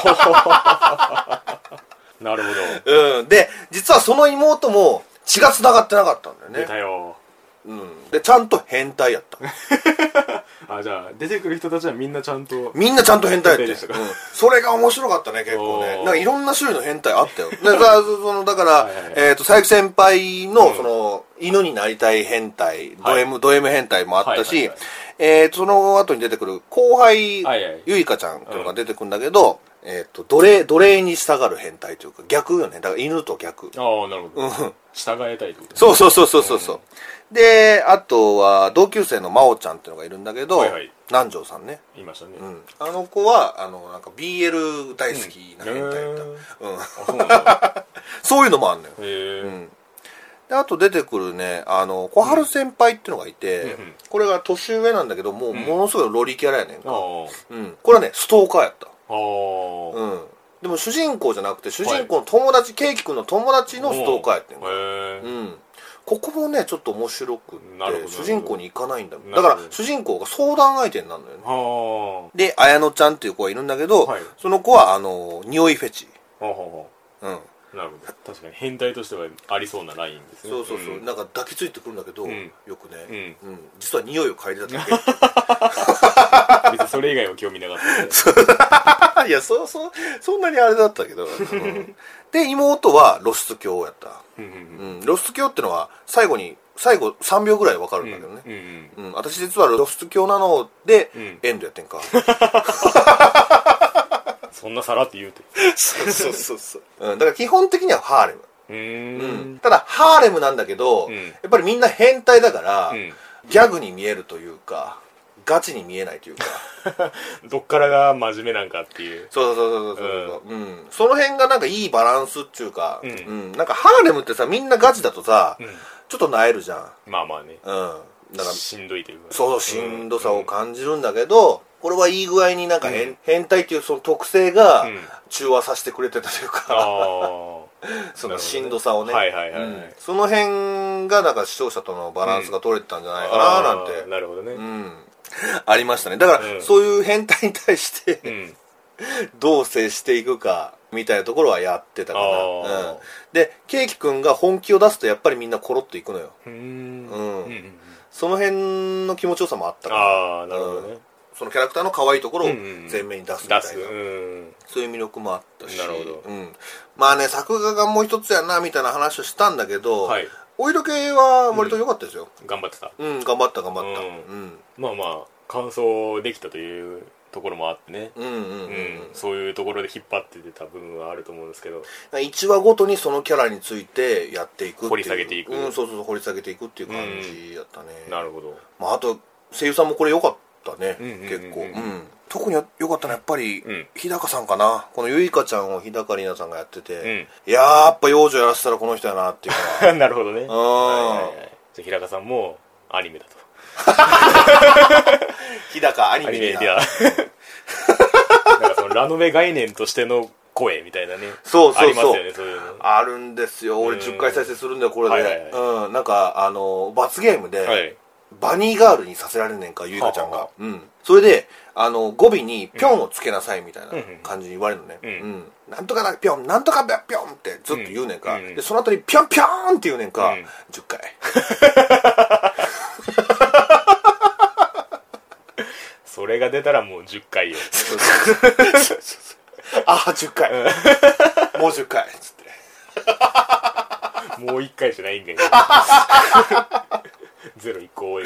(laughs) なるほど。うん、で実はその妹も血が繋がってなかったんだよ出ねたようん、でちゃんと変態やった。(laughs) あじゃあ出てくる人たちはみんなちゃんとみんなちゃんと変態やった。かうん、それが面白かったね結構ね。おー。なんかいろんな種類の変態あったよ。でさそのだからはいはいはい。えっ、と佐伯先輩の、うん。その犬になりたい変態ドはい。M、ド M 変態もあったし、はいはいはい。えーとその後に出てくる後輩、はいはい。ゆいかちゃんっていうのが出てくるんだけど、えっ、と奴隷奴隷に従う変態というか逆よね。だから犬と逆。ああなるほど、うん。従えたいってことそうそうそうそうそう。そう、であとは同級生の真央ちゃんっていうのがいるんだけど、はいはい。南條さんね。言いましたね、うん、あの子はあのなんか BL 大好きな変態だった、ううん。(laughs) そういうのもあんのよ、うん、であと出てくるねあの小春先輩っていうのがいて、うん。うんこれが年上なんだけどもうものすごいロリキャラやねんか、うん、これはねストーカーやった、ああ、うん、でも主人公じゃなくて主人公の友達、ケイキ君の友達のストーカーやってんか、へえうん、ここもねちょっと面白くって主人公に行かないんだだから主人公が相談相手になるのよ。ねはで綾乃ちゃんっていう子がいるんだけど、はい。その子はあの匂いフェチ、うん、あなるほど。確かに変態としてはありそうなラインですね。そうそうそう、ん。なんか抱きついてくるんだけど、ん。よくね、ううん。実は匂いを嗅いでただ (laughs) 別にそれ以外は興味なかった (laughs) いやそう (laughs) そうそんなにあれだったけど、うん (laughs) で妹は露出狂やった、うん露出狂ってのは最後に最後3秒ぐらい分かるんだけどね、うんうんうん。私実は露出狂なので、うん。エンドやってんか。(laughs) そんなさらって言うて。そうそうそうそう、うん、だから基本的にはハーレム。うーん。ただハーレムなんだけど、うん。やっぱりみんな変態だから、うん。ギャグに見えるというかガチに見えないというか。(laughs) どっからが真面目なんかっていう。そうそうそうそうそう、う。ん。その辺がなんかいいバランスっていうか、うん。うん。なんかハーレムってさみんなガチだとさ、うん。ちょっとなえるじゃん。まあまあね。うん。だからしんどいというか。そうそうしんどさを感じるんだけど、これはいい具合になんか変,、うん。変態っていうその特性がうん。中和させてくれてたというか、(laughs) そのしんどさをね、はいはいはいはい。うん。その辺がなんか視聴者とのバランスが取れてたんじゃないかななんて、あーなるほどね。うん (laughs) ありましたね。だから、うん。そういう変態に対して、うん。どう接していくかみたいなところはやってたかな、うん、でケイキ君が本気を出すとやっぱりみんなコロッといくのよ。うーん。うんうんうん。その辺の気持ちよさもあったから。ああなるほどね。そのキャラクターの可愛いところをうんうん前面に出すみたいな、出す。うん。そういう魅力もあったし。なるほど。うん、まあね作画がもう一つやなみたいな話をしたんだけど、はいお色気は割と良かったですよ。頑張ってた。うん、頑張った頑張った。ううん。まあまあ完走できたというところもあってね。うんうんうん、うん。そういうところで引っ張っててた部分はあると思うんですけど。1話ごとにそのキャラについてやっていくっていう。掘り下げていく。うん、そうそうそう掘り下げていくっていう感じだったね、なるほど。まあ、あと声優さんもこれ良かったね、結構、うん、特に良かったのはやっぱり、うん。日高さんかな。このゆいかちゃんを日高里奈さんがやってて、うん。いやーやっぱ幼女やらせたらこの人やなっていう (laughs) なるほどね。ん。はいはいはいじゃあ平川さんもアニメだと。(laughs) 日高アニアメでは。(laughs) なんかそのラノベ概念としての声みたいなね。そうそうそう。ありますよねそういうの。あるんですよ。俺うん10回再生するんだよこれで、うん。なんかあの罰ゲームで、はいバニーガールにさせられんねんかゆいかちゃんが、はあ。はうん、それであの語尾に「ぴょん」をつけなさいみたいな感じに言われるのね、うん。うん。なんとかだぴょんなんとかぴょんってずっと言うねんか、うん。でその後にぴょんぴょんって言うねんか、うん。10回それが出たらもう10回よ。ああ10回もう10回つって。もう1回じゃないんかいゼロ1個多い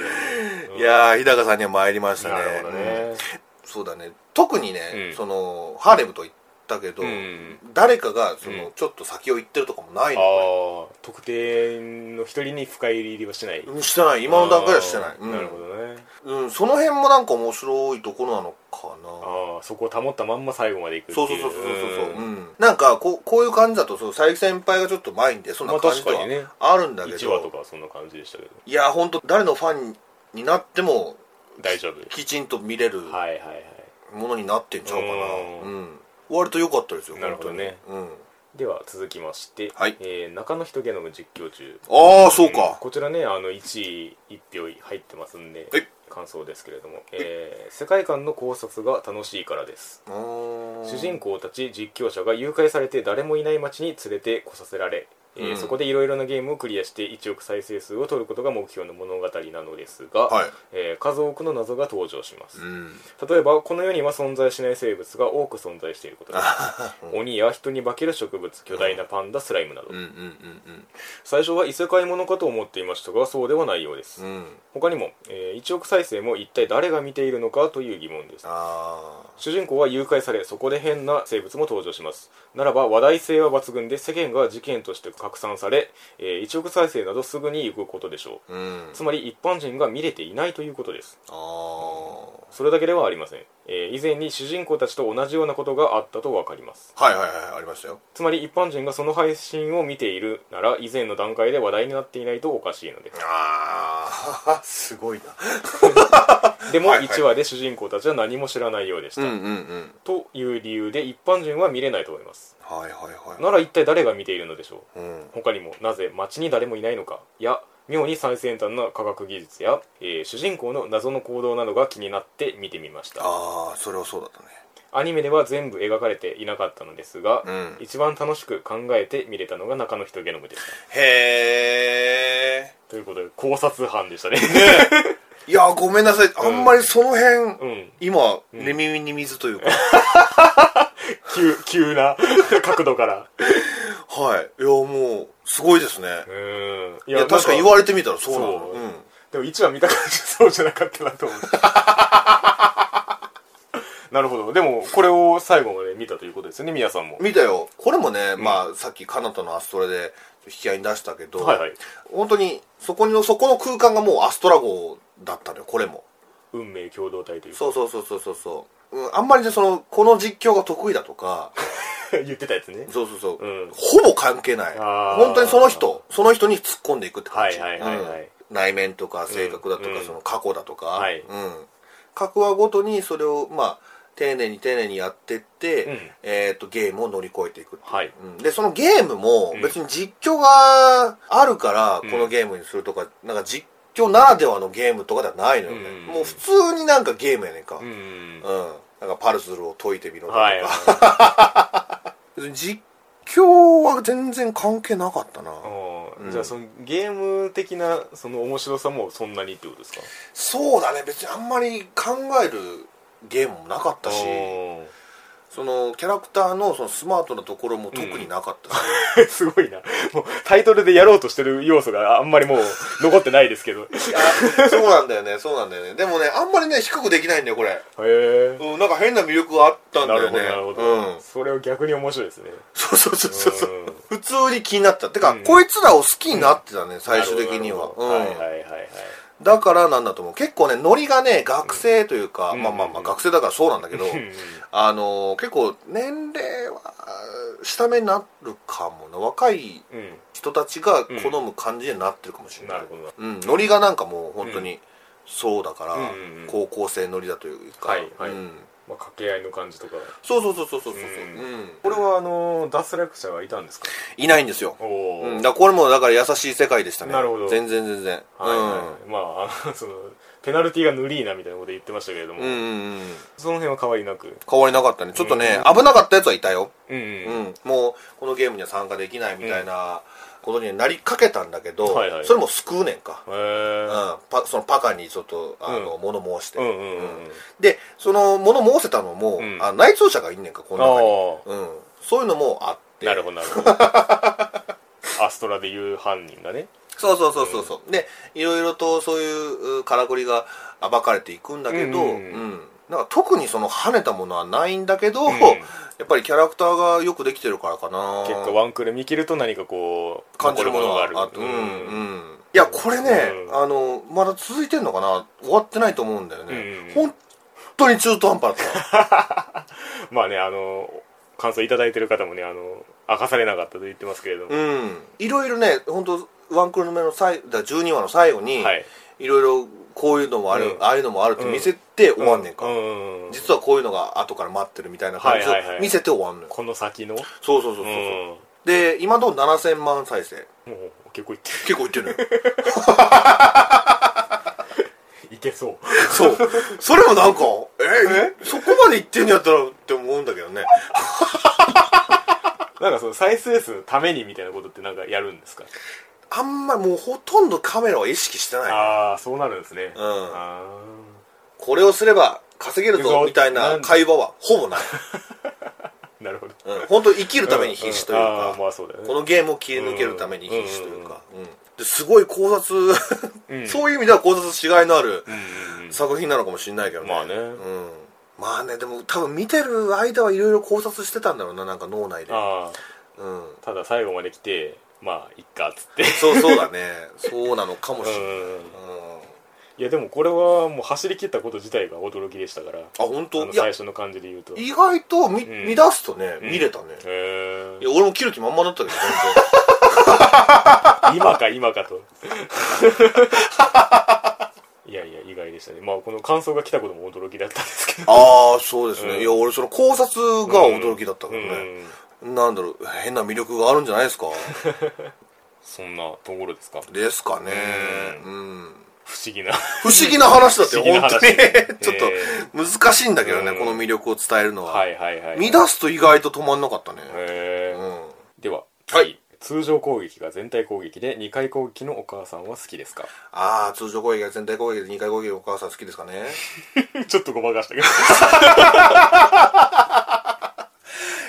やー日高さんには参りましたね。なるほどね。うん。そうだね。特にね、うん。そのハーレムと言ったけど、うん。誰かがその、うん。ちょっと先を行ってるとかもないあのこあ特定の一人に深入りはしない。してない。今の段階ではしてない、なるほどね。うん、その辺もなんか面白いところなのかな。ああそこを保ったまんま最後までいくっていそううそうそうそうそうそう、んうん、なんかこうこういう感じだとそう佐伯先輩がちょっと前に出そうなまあ感じではあるんだけど、1話とかはそんな感じでしたけど。いや本当誰のファンになっても大丈夫。きちんと見れるはいはいはい。ものになってんちゃうかな。ううん。割と良かったですよなるほどね。うん。では続きまして、はい。えー中の人ゲノム実況中。ああそうか、んこちらねあの1位1票入ってますんで、はい感想ですけれども、えー世界観の考察が楽しいからです。主人公たち実況者が誘拐されて誰もいない街に連れてこさせられ、えーうん。そこでいろいろなゲームをクリアして1億再生数を取ることが目標の物語なのですが、はい。えー数多くの謎が登場します、うん。例えばこの世には存在しない生物が多く存在していることです。鬼や人に化ける植物巨大なパンダスライムなど、うんうん最初は異世界ものかと思っていましたがそうではないようです、うん。うんうん他にも、えー1億再生も一体誰が見ているのかという疑問です。あ主人公は誘拐されそこで変な生物も登場します。ならば話題性は抜群で世間が事件として拡散され、えー1億再生などすぐに行くことでしょう。あうん。つまり一般人が見れていないということです。それだけではありません、えー以前に主人公たちと同じようなことがあったと分かります。はいはいはいありましたよ。つまり一般人がその配信を見ているなら以前の段階で話題になっていないとおかしいので。すああ (laughs) すごいな。(laughs) でもはいはい。1話で主人公たちは何も知らないようでした、という理由で一般人は見れないと思いますはいはいはい。なら一体誰が見ているのでしょう？うん。他にもなぜ街に誰もいないのか？や妙に最先端な科学技術や、えー主人公の謎の行動などが気になって見てみました。ああそれはそうだったね。アニメでは全部描かれていなかったのですが、うん。一番楽しく考えて見れたのが中の人ゲノムでした。へえということで考察班でしたね。いやごめんなさい。あんまりその辺、うん。今ん。寝耳に水というか、(laughs) (laughs) 急急な (laughs) 角度から。はい。いやもうすごいですね。いいや確かに言われてみたらそうなの。そう。うん。でも1話見た感じそうじゃなかったなと思う。(laughs) なるほど。でもこれを最後まで見たということですよね宮さんも。見たよ。これもね、まあさっきカナタのアストラで引き合いに出したけど、はいはい。本当にそこにのそこの空間がもうアストラ号だったのよこれも。運命共同体というか。そうそうそうそうそう。そう、うん、あんまりねそのこの実況が得意だとか (laughs) 言ってたやつね。そうそうそう、うん。ほぼ関係ない。本当にその人その人に突っ込んでいくって感じ、はいはいはいはい。うん。内面とか性格だとか、うんその過去だとか、はい。うん、各話ごとにそれをまあ丁寧に丁寧にやってって、うん。えー、とゲームを乗り越えていくっていう。はい。うん。でそのゲームもうん。別に実況があるからうんこのゲームにするとか、なんか実況ならではのゲームとかではないのよね、うん。もう普通になんかゲームやねんか。ううん、んなんかパルスルを解いてみろとか、はい。(laughs) 実況は全然関係なかったな。あうん。ーじゃあそのゲーム的なその面白さもそんなにってことですか？そうだね。別にあんまり考えるゲームもなかったし。あそのキャラクターのそのスマートなところも特になかった。(laughs) すごいな。もうタイトルでやろうとしてる要素があんまりもう残ってないですけど。へいやそうなんだよね。そうなんだよね。でもねあんまりね低くできないんだよこれ。えうん、なんか変な魅力があったんだなるよねほどなるほど、うん、それを逆に面白いですね。そうそうそうそうそう。うん。普通に気になった。てか、うん。こいつらを好きになってたね、最終的には、うん。はいはいはいはいだからなんだと思う。結構ねノリがね学生というか、うん。まあまあまあ学生だからそうなんだけど、うん。あのー結構年齢は下目になるかもな。若いうん人たちが好む感じになってるかもしれない、うん、ノリがなんかもう本当にそうだから、高校生ノリだというか、はいはい。うん、まあ、掛け合いの感じとか。そうそうそうそうそうそう、うん。うん。これはあの脱落者がいたんですか？いないんですよ、おお、うん、だこれもだから優しい世界でしたね。なるほど。全然全然、はいはい。まああの (laughs) そのペナルティがヌリーなみたいなこと言ってましたけれども、うん、うんうん。うんその辺は変わりなく？変わりなかったね。ちょっとね、危なかったやつはいたよ、うんううん。ん、もうこのゲームには参加できないみたいなことにはなりかけたんだけど、はいはい。それも救うねんか、へうん。え、パそのパカにちょっとあの、う物申して、うんうんうんうん。でその物申せたのも、うん。あ内通者がいんねんかこの中に、あうん、そういうのもあって。なるほどなるほど。(laughs) アストラでいう犯人がね。そうそうそうそうそう、でいろいろとそういううからくりが暴かれていくんだけど、ううんん。うんなんか特にその跳ねたものはないんだけど、ん。やっぱりキャラクターがよくできてるからかな。結果ワンクール見切ると何かこう感じるものがある。うん。うんいやこれね、うん。あのまだ続いてんのかな？終わってないと思うんだよね、うん。本当に中途半端だった。(laughs) まあねあの感想いただいてる方もねあの明かされなかったと言ってますけれども、うん。いろいろね本当ワンクール目の最だから12話の最後に、はい。いろいろこういうのもある、うん。ああいうのもあるって見せて終わんねんか、うん。うんうん実はこういうのが後から待ってるみたいな感じをはいはいはい。見せて終わんのよ、この先の？そうそうそうそう、う。ん。で今のところ7000万再生。もう結構いってる。結構いってるのよ。いけそう。そう。それもなんかえ？そこまでいってんやったらって思うんだけどね。(laughs) なんかその再生数のためにみたいなことってなんかやるんですか？あんまりもうほとんどカメラは意識してない。ああそうなるんですね。うん。あこれをすれば稼げるぞみたいな会話はほぼない、ー (laughs) なるほど。うん、本当生きるために必死といううん。うんまあね。このゲームを切り抜けるために必死というか、うん。ですごい考察、うん。(laughs) そういう意味では考察しがいのあるうんうんうん。作品なのかもしれないけどね。まあね。うん、まあねでも多分見てる間はいろいろ考察してたんだろうななんか脳内で、あうん、あただ最後まで来てまあいっかっつって。そうそうだね。そうなのかもしれない、うん。うん。いやでもこれはもう走り切ったこと自体が驚きでしたから。あ本当？最初の感じで言うと。へ意外と見,、ん。見出すとねうん見れたね、えいや俺も切る気満々だったけど全 (laughs) 今か今かと。(laughs) いやいや意外でしたね。まあこの感想が来たことも驚きだったんですけど。然ああそうですね、うん。いや俺その考察が驚きだったけどね、なんだろう変な魅力があるんじゃないですか？(laughs) そんなところですか？ですかね。ううん。不思議な。不思議な話だって (laughs) 本当に話ちょっと難しいんだけどね、うん。この魅力を伝えるのは、はいはいはい見出すと意外と止まんなかったね、うん。でははい。通常攻撃が全体攻撃で2回攻撃のお母さんは好きですか？ああ通常攻撃が全体攻撃で2回攻撃お母さん好きですかね。(laughs) ちょっとごまかしたけど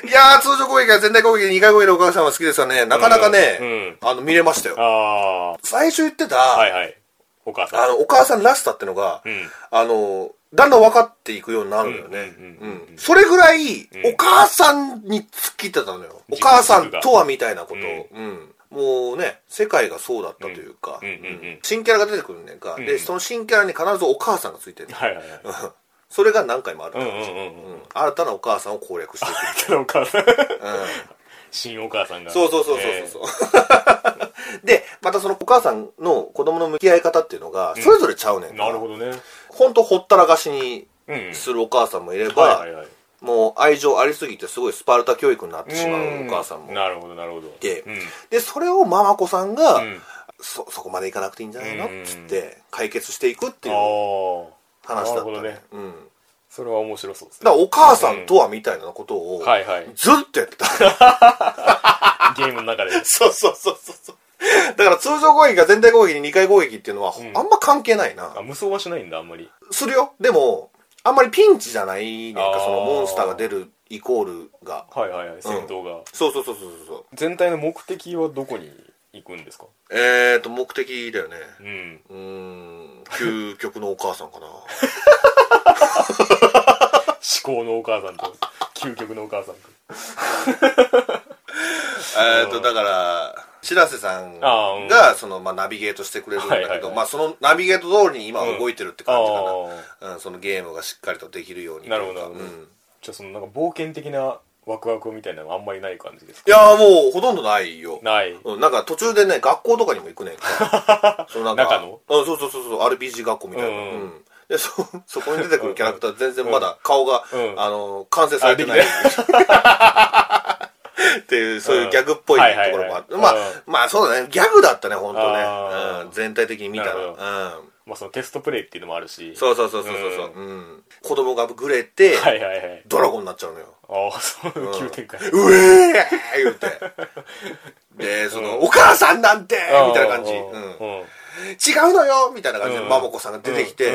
いやー通常攻撃が全体攻撃で2回攻撃でお母さんは好きですかね。なかなかね、あの見れましたよ。あ最初言ってた、あはいはい。お母さん。あのお母さんらしさってのが、うん。あのだんだん分かっていくようになるのよね。うんうんうんうんうん。それぐらい、ん。お母さんに突っ切ってたのよ。お母さんとはみたいなこと。を、うん。もうね世界がそうだったというか、うん。うんうんうん新キャラが出てくるねんか、んでその新キャラに必ずお母さんがついてる、はいはいはいそれが何回もあるから、うんうんうんうん。うん。新たなお母さんを攻略していくみたいお母さんな、うん新お母さんが。そうそうそうそうそう、(laughs) でまたそのお母さんの子供の向き合い方っていうのがそれぞれちゃうねんか、なるほどね。ほんとほったらかしにうんするお母さんもいれば、もう愛情ありすぎてすごいスパルタ教育になってしまうお母さんもなるほどなるほど。でうん。でそれをママ子さんが、うん。そそこまでいかなくていいんじゃないの？っうんつって解決していくっていう話だったね。なるほどね。うん。それは面白そうですね。だからお母さんとはみたいなことをはいはい。ずっとやってた、(laughs) ゲームの中で。(laughs) そうそうそうそうそう。だから通常攻撃が全体攻撃に2回攻撃っていうのは、ん。あんま関係ないな。あ無双はしないんだあんまり。するよ。でもあんまりピンチじゃないねんかそのモンスターが出るイコールが。はいはいはい戦闘が。そうそうそうそうそう。全体の目的はどこに行くんですか？えーと目的だよね。うん。うーん。究極のお母さんかな。思考のお母さんと究極のお母さんと。えーとだから白瀬さんがその、まあ、ナビゲートしてくれるんだけど、まあ、そのナビゲート通りに今は動いてるって感じかな、あうんそのゲームがしっかりとできるようになるほどなるほど。うん。じゃあそのなんか冒険的なワクワクみたいなのはあんまりない感じですいかやーもうほとんどないよ。ない。うん、なんか途中でね学校とかにも行くね。ん (laughs) かそのなんか中の？うんそうそうそうそう RPG 学校みたいな、うんうん。でそ (laughs) そこに出てくるキャラクター全然まだ顔が、うん。あの完成されてないっていうそういうギャグっぽいところもあって、まあ、うん。まあそうだね。ギャグだったね本当ね、うん、全体的に見たら。うん。まあそのテストプレイっていうのもあるし。そうそうそうそうそうそう、うん。子供がグレて、はいはいはい。ドラゴンになっちゃうのよ。ああそういう急展開うえー言うて。でその、お母さんなんてみたいな感じ、うん違うのよみたいな感じで、うん。マモコさんが出てきて、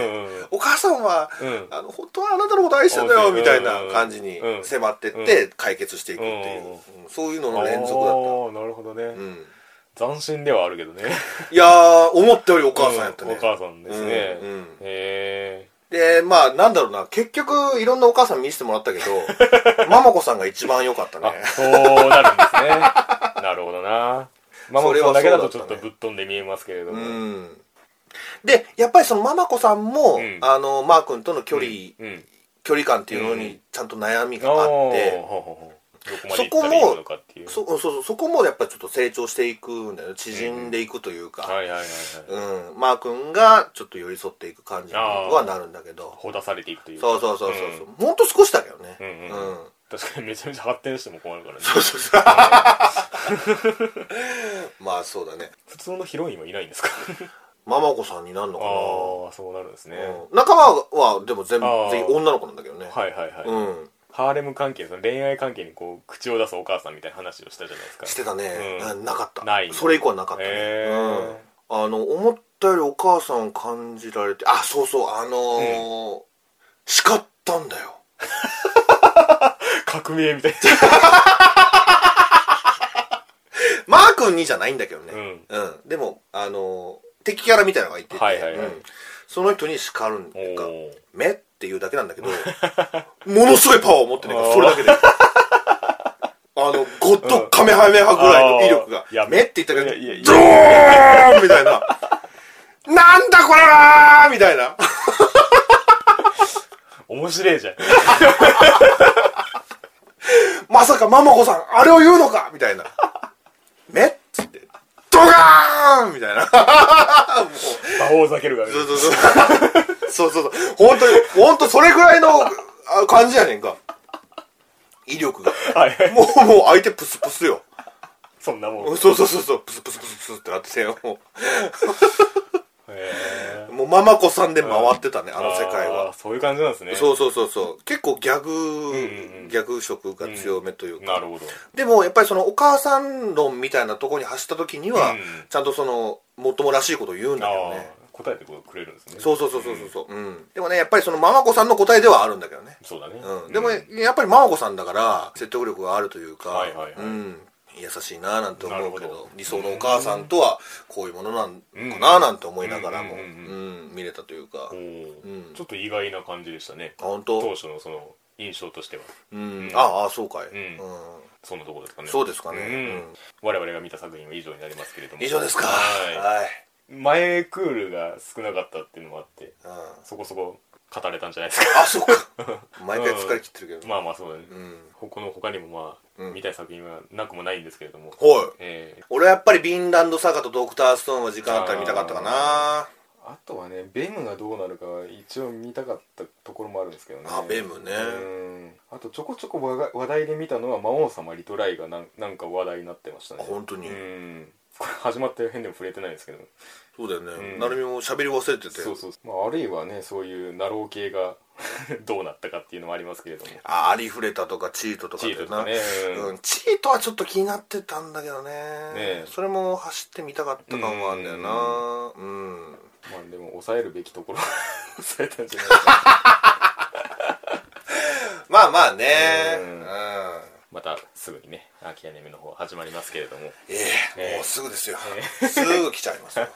お母さんは、うん。あの本当はあなたのこと愛してんだよ、うん。みたいな感じにうん。迫ってって解決していくっていう、そういうのの連続だった、なるほどね、うん、斬新ではあるけどね。いやー思ったよりお母さんやったね、うん。お母さんですね、うん。うん。へえでまあなんだろうな。結局いろんなお母さん見せてもらったけど (laughs) ママコさんが一番良かったね。あそうなるんですね。なるほどなママさんだけだとちょっとぶっ飛んで見えますけれどうも、ん。でやっぱりそのママコさんも、うん。あのマー君との距離うん。距離感っていうのにちゃんと悩みがああって、どこまで行ったらいいのかっていう。そそうそうそこもやっぱりちょっと成長していくんだよね縮んでいくというか、はいはいはいはい、うん。マー君がちょっと寄り添っていく感じにはなるんだけど。ほだされていくというか。そうそうそうそうそう。ほんと少しだけどね。うんうんうん。確かにめちゃめちゃ発展しても困るからね。そうそうそう。(laughs) まあそうだね。普通のヒロインはいないんですか？ママ子さんになるのかな。ああそうなるんですね、うん。仲間はでも全部あー。全員女の子なんだけどね、はいはいはい、うんハーレム関係その恋愛関係にこう口を出すお母さんみたいな話をしたじゃないですか。してたね、うん。あなかった。ない。それ以降はなかったね、へー。うん。あの思ったよりお母さんを感じられてあそうそうあのー叱ったんだよ。革命みたいマー君にじゃないんだけどね。うん。うん、でもあのー敵キャラみたいなのがいてて、はいはいはい。うん。その人に叱るんかー。目っていうだけなんだけど (laughs) ものすごいパワーを持ってねそれだけで。あのゴッドカメハメハぐらいの威力がや目って言ったけどドーンみたいな。なんだこれはみたいな。面白いじゃん。(laughs) まさかママ子さんあれを言うのかみたいな。目っつってドガーンみたいなもう (laughs) 魔王ざけるがそうそうそう。そうそうそう。本当に、本当それぐらいのあ感じやねんか。威力が。はいはいもう、もう相手プスプスよ。そんなもんそうそうそうそう。プスプスプスプスってなってて、もへう、もうママ子さんで回ってたね、あーの世界は。そういう感じなんですねそうそうそうそう。結構ギャグ、んうんギャグ色が強めというか。なるほどでもやっぱりそのお母さん論みたいなところに走った時には、うんちゃんとその、もっともらしいことを言うんだあけどね。あ答えてくれるんですねそうそうそうそうそう。うん。でもね、やっぱりそのママ子さんの答えではあるんだけどね。そうだねうん、でも、やっぱりママ子さんだから説得力があるというか、はいはいはいうん、優しいななんて思うけど理想のお母さんとはこういうものなんかななんて思いながらも、見れたというか、うん。ちょっと意外な感じでしたね。本当？当初のその印象としては。うん、ああそうかい、うん。うん。そんなところですかね。そうですかね、うん。うん。我々が見た作品は以上になりますけれども。以上ですか。はい。はい、前クールが少なかったっていうのもあってうん、そこそこ語れたんじゃないですか。あそうか。(laughs) 毎回疲れ切ってるけど、まあまあそうだね。うん。この他にもまあ、うん。見たい作品はなくもないんですけれども。はい。えー。俺はやっぱりビンランドサガとドクターストーンは時間あったら見たかったかな。あとはねベムがどうなるかは一応見たかったところもあるんですけどね。あベムね。うん。あとちょこちょこ話題で見たのは魔王様リトライがなんなんか話題になってましたね。あ本当に？うん。これ始まって変でも触れてないんですけど。そうだよね、うんなるみも喋り忘れててそうそう。まあ、あるいはねそういうナロー系が (laughs) どうなったかっていうのもありますけれども。あありふれたとかチートとかチートとかね。うん。うん、チートはちょっと気になってたんだけどね。ねそれも走ってみたかった感はあるんだよな。うん。まあでも抑えるべきところは (laughs) 抑えたんじゃないか。(laughs) まあまあね。ううん。ん、またすぐにね秋アニメの方始まりますけれども。ええええ。もうすぐですよ、え。すぐ来ちゃいますよ。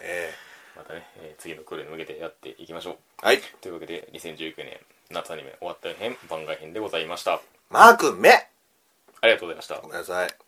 えまたね、えー次のクールに向けてやっていきましょう。えはい。というわけで2019年夏アニメ終わった編番外編でございました。マー君目。ありがとうございました。ごめんなさい